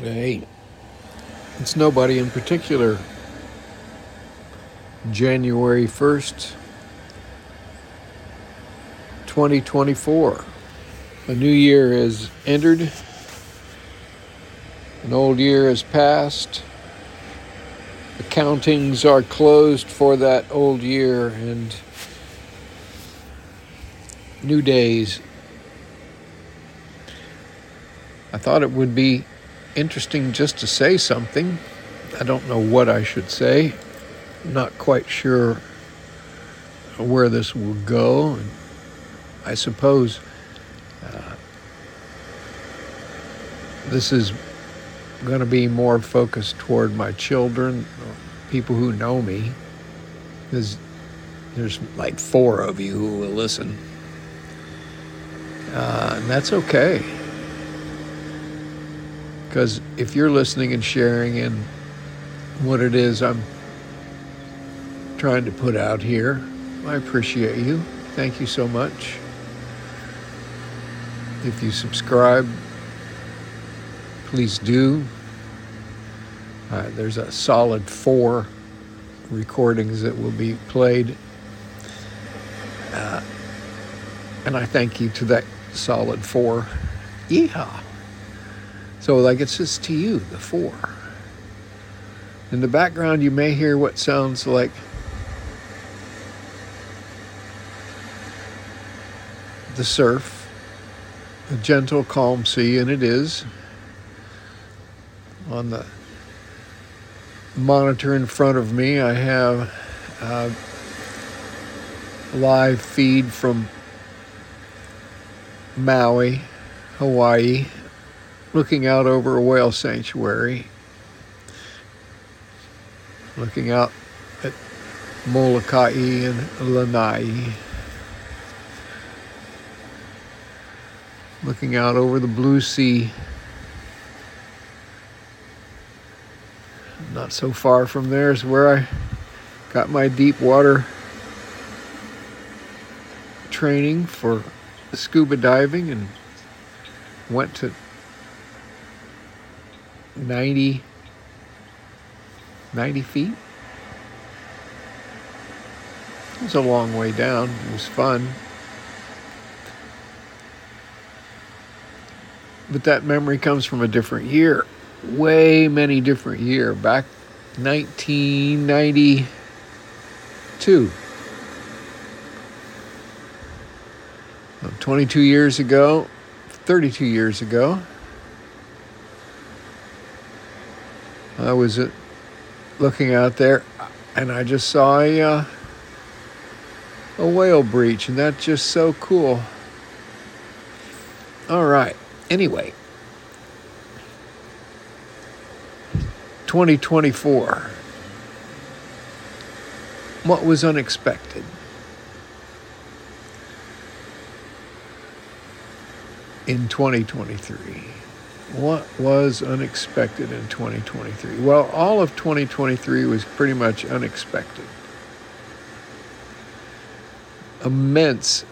Hey, it's nobody in particular. January 1st, 2024. A new year has entered, an old year has passed. Accountings are closed for that old year, and new days. I thought it would be interesting just to say something. I don't know what I should say. Not quite sure where this will go. And I suppose uh, this is going to be more focused toward my children, people who know me, because there's like four of you who will listen. Uh, and that's okay. Because if you're listening and sharing in what it is I'm trying to put out here, I appreciate you. Thank you so much. If you subscribe, please do. Uh, there's a solid four recordings that will be played. Uh, and I thank you to that solid four. Yeehaw. So, like it's just to you, the four. In the background, you may hear what sounds like the surf, a gentle, calm sea, and it is. On the monitor in front of me, I have a live feed from Maui, Hawaii, looking out over a whale sanctuary, looking out at Molokai and Lanai, looking out over the blue sea. Not so far from there is where I got my deep water training for scuba diving and went to 90, 90 feet. It was a long way down. It was fun. But that memory comes from a different year. Way many different year. Back 1992. 22 years ago, 32 years ago. I was uh, looking out there and I just saw a, uh, a whale breach, and that's just so cool. All right. Anyway, 2024. What was unexpected? In 2023. What was unexpected in 2023? Well, all of 2023 was pretty much unexpected. Immense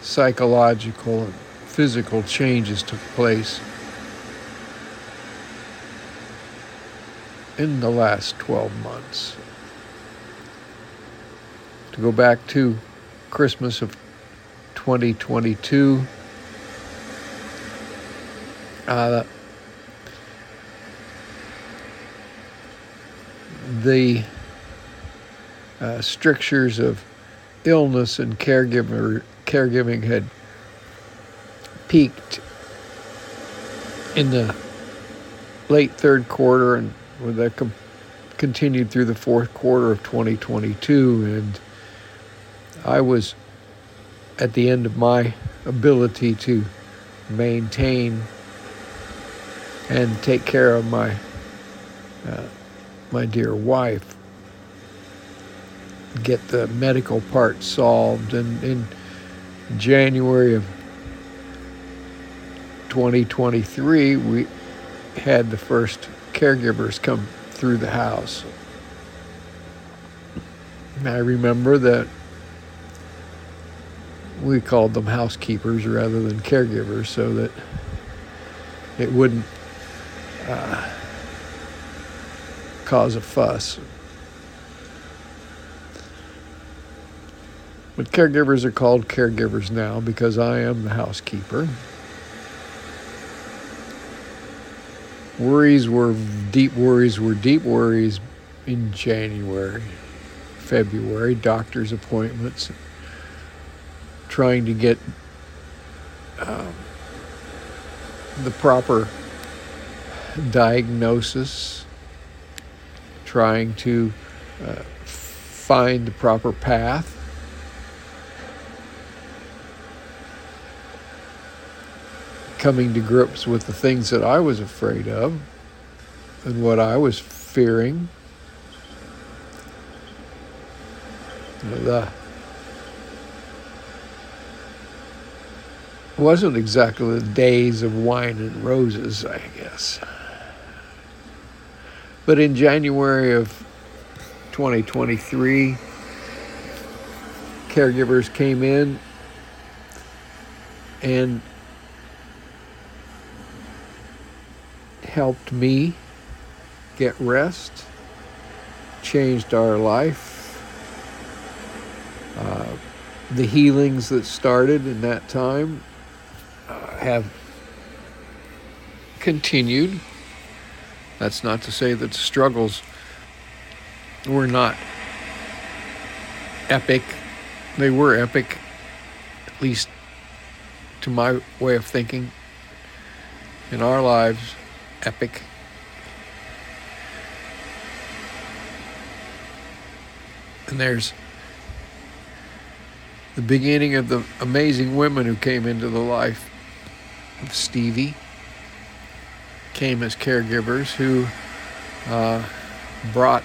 psychological and physical changes took place in the last 12 months. To go back to Christmas of 2022, uh, the uh, strictures of illness and caregiver caregiving had peaked in the late third quarter and that com- continued through the fourth quarter of 2022 and I was at the end of my ability to maintain and take care of my uh, my dear wife. Get the medical part solved, and in January of 2023, we had the first caregivers come through the house. And I remember that we called them housekeepers rather than caregivers so that it wouldn't uh, cause a fuss. But caregivers are called caregivers now because I am the housekeeper. Worries were deep worries were deep worries in January, February, doctor's appointments, trying to get um, the proper diagnosis, trying to uh, find the proper path. Coming to grips with the things that I was afraid of and what I was fearing. The wasn't exactly the days of wine and roses, I guess. But in January of 2023, caregivers came in and helped me get rest, changed our life. Uh, the healings that started in that time have continued. That's not to say that the struggles were not epic. They were epic, at least to my way of thinking. In our lives, epic. And there's the beginning of the amazing women who came into the life of Stevie came as caregivers who uh, brought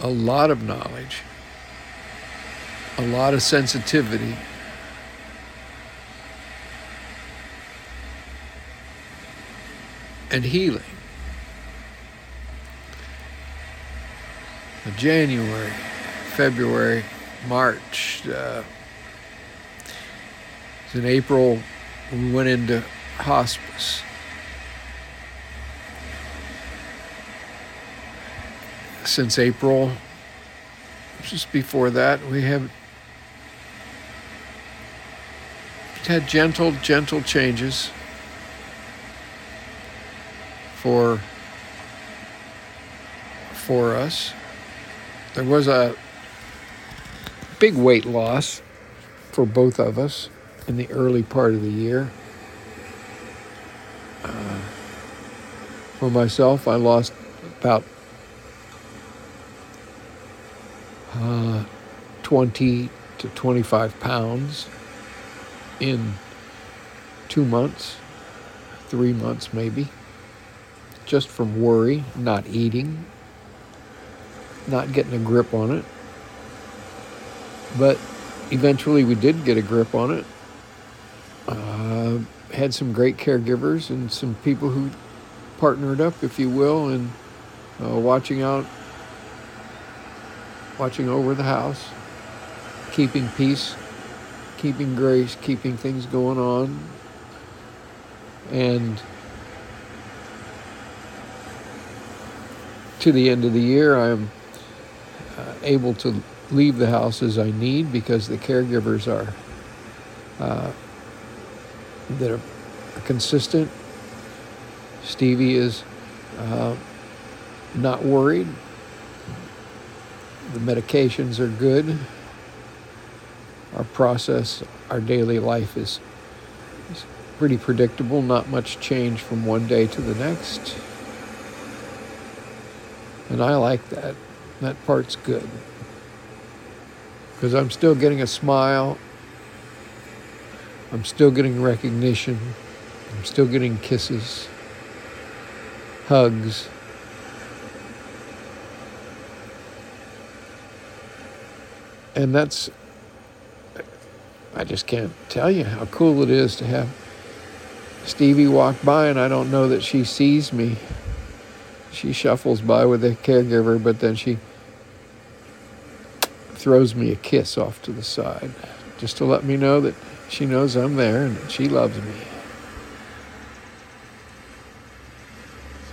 a lot of knowledge, a lot of sensitivity. And healing. January, February, March, uh, in April, we went into hospice. Since April, just before that, we have had gentle, gentle changes for for us. There was a big weight loss for both of us in the early part of the year. Uh, for myself, I lost about uh, 20 to 25 pounds in two months, three months maybe, just from worry, not eating, not getting a grip on it. But eventually we did get a grip on it uh, had some great caregivers and some people who partnered up, if you will, and uh, watching out, watching over the house, keeping peace, keeping grace, keeping things going on, and to the end of the year, I'm uh, able to leave the house as I need because the caregivers are uh, that are consistent. Stevie is uh, not worried. The medications are good. Our process, our daily life is, is pretty predictable, not much change from one day to the next. And I like that. That part's good. Because I'm still getting a smile I'm still getting recognition. I'm still getting kisses, hugs. And that's, I just can't tell you how cool it is to have Stevie walk by and I don't know that she sees me. She shuffles by with a caregiver, but then she throws me a kiss off to the side just to let me know that she knows I'm there and she loves me.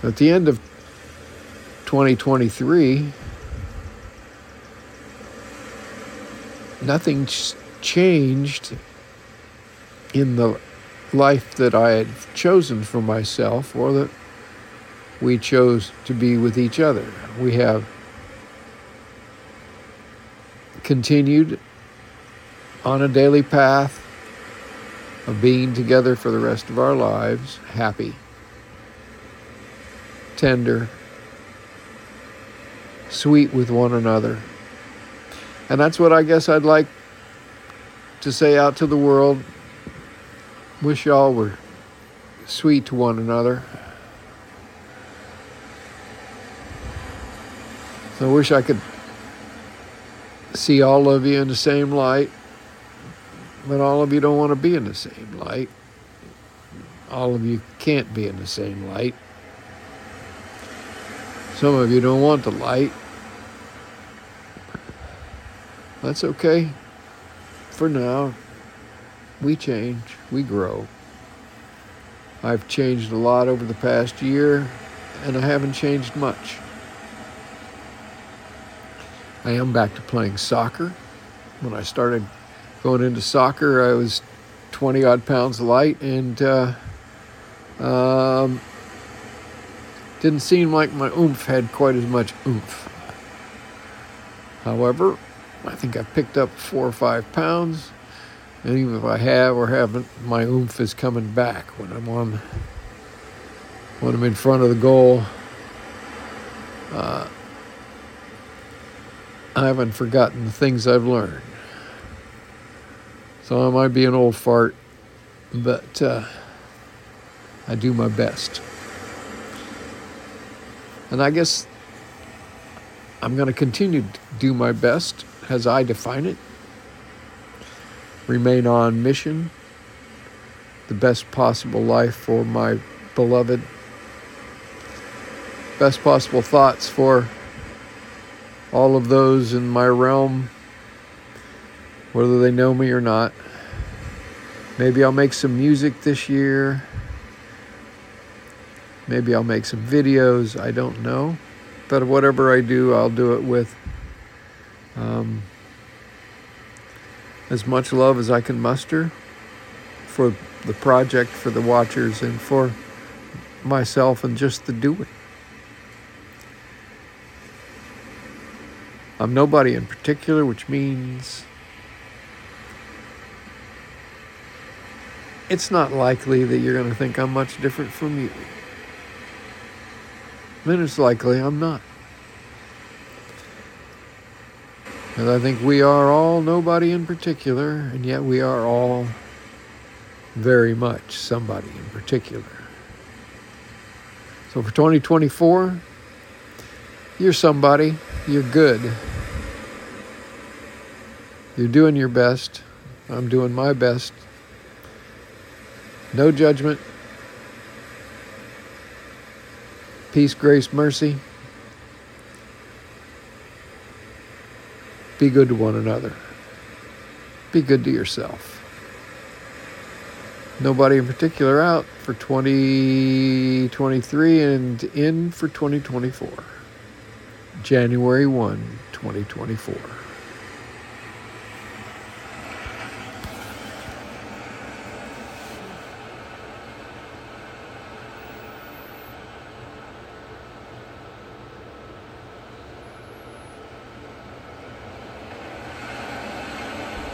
At the end of 2023, nothing changed in the life that I had chosen for myself or that we chose to be with each other. We have continued on a daily path of being together for the rest of our lives, happy, tender, sweet with one another. And that's what I guess I'd like to say out to the world. Wish y'all were sweet to one another. So I wish I could see all of you in the same light, but all of you don't want to be in the same light. All of you can't be in the same light. Some of you don't want the light. That's okay. For now, we change, we grow. I've changed a lot over the past year, and I haven't changed much. I am back to playing soccer. When I started going into soccer, I was 20 odd pounds light and uh, um, didn't seem like my oomph had quite as much oomph. However, I think I picked up four or five pounds, and even if I have or haven't, my oomph is coming back when I'm on when I'm in front of the goal. Uh, I haven't forgotten the things I've learned. So I might be an old fart, but uh, I do my best. And I guess I'm going to continue to do my best as I define it. Remain on mission, the best possible life for my beloved, best possible thoughts for all of those in my realm, whether they know me or not. Maybe I'll make some music this year. Maybe I'll make some videos. I don't know. But whatever I do, I'll do it with um, as much love as I can muster for the project, for the watchers, and for myself and just the doing. I'm nobody in particular, which means it's not likely that you're going to think I'm much different from you. Then it's likely I'm not. And I think we are all nobody in particular, and yet we are all very much somebody in particular. So for 2024, you're somebody, you're good. You're doing your best. I'm doing my best. No judgment. Peace, grace, mercy. Be good to one another. Be good to yourself. Nobody in particular out for 2023 and in for 2024. January 1, 2024.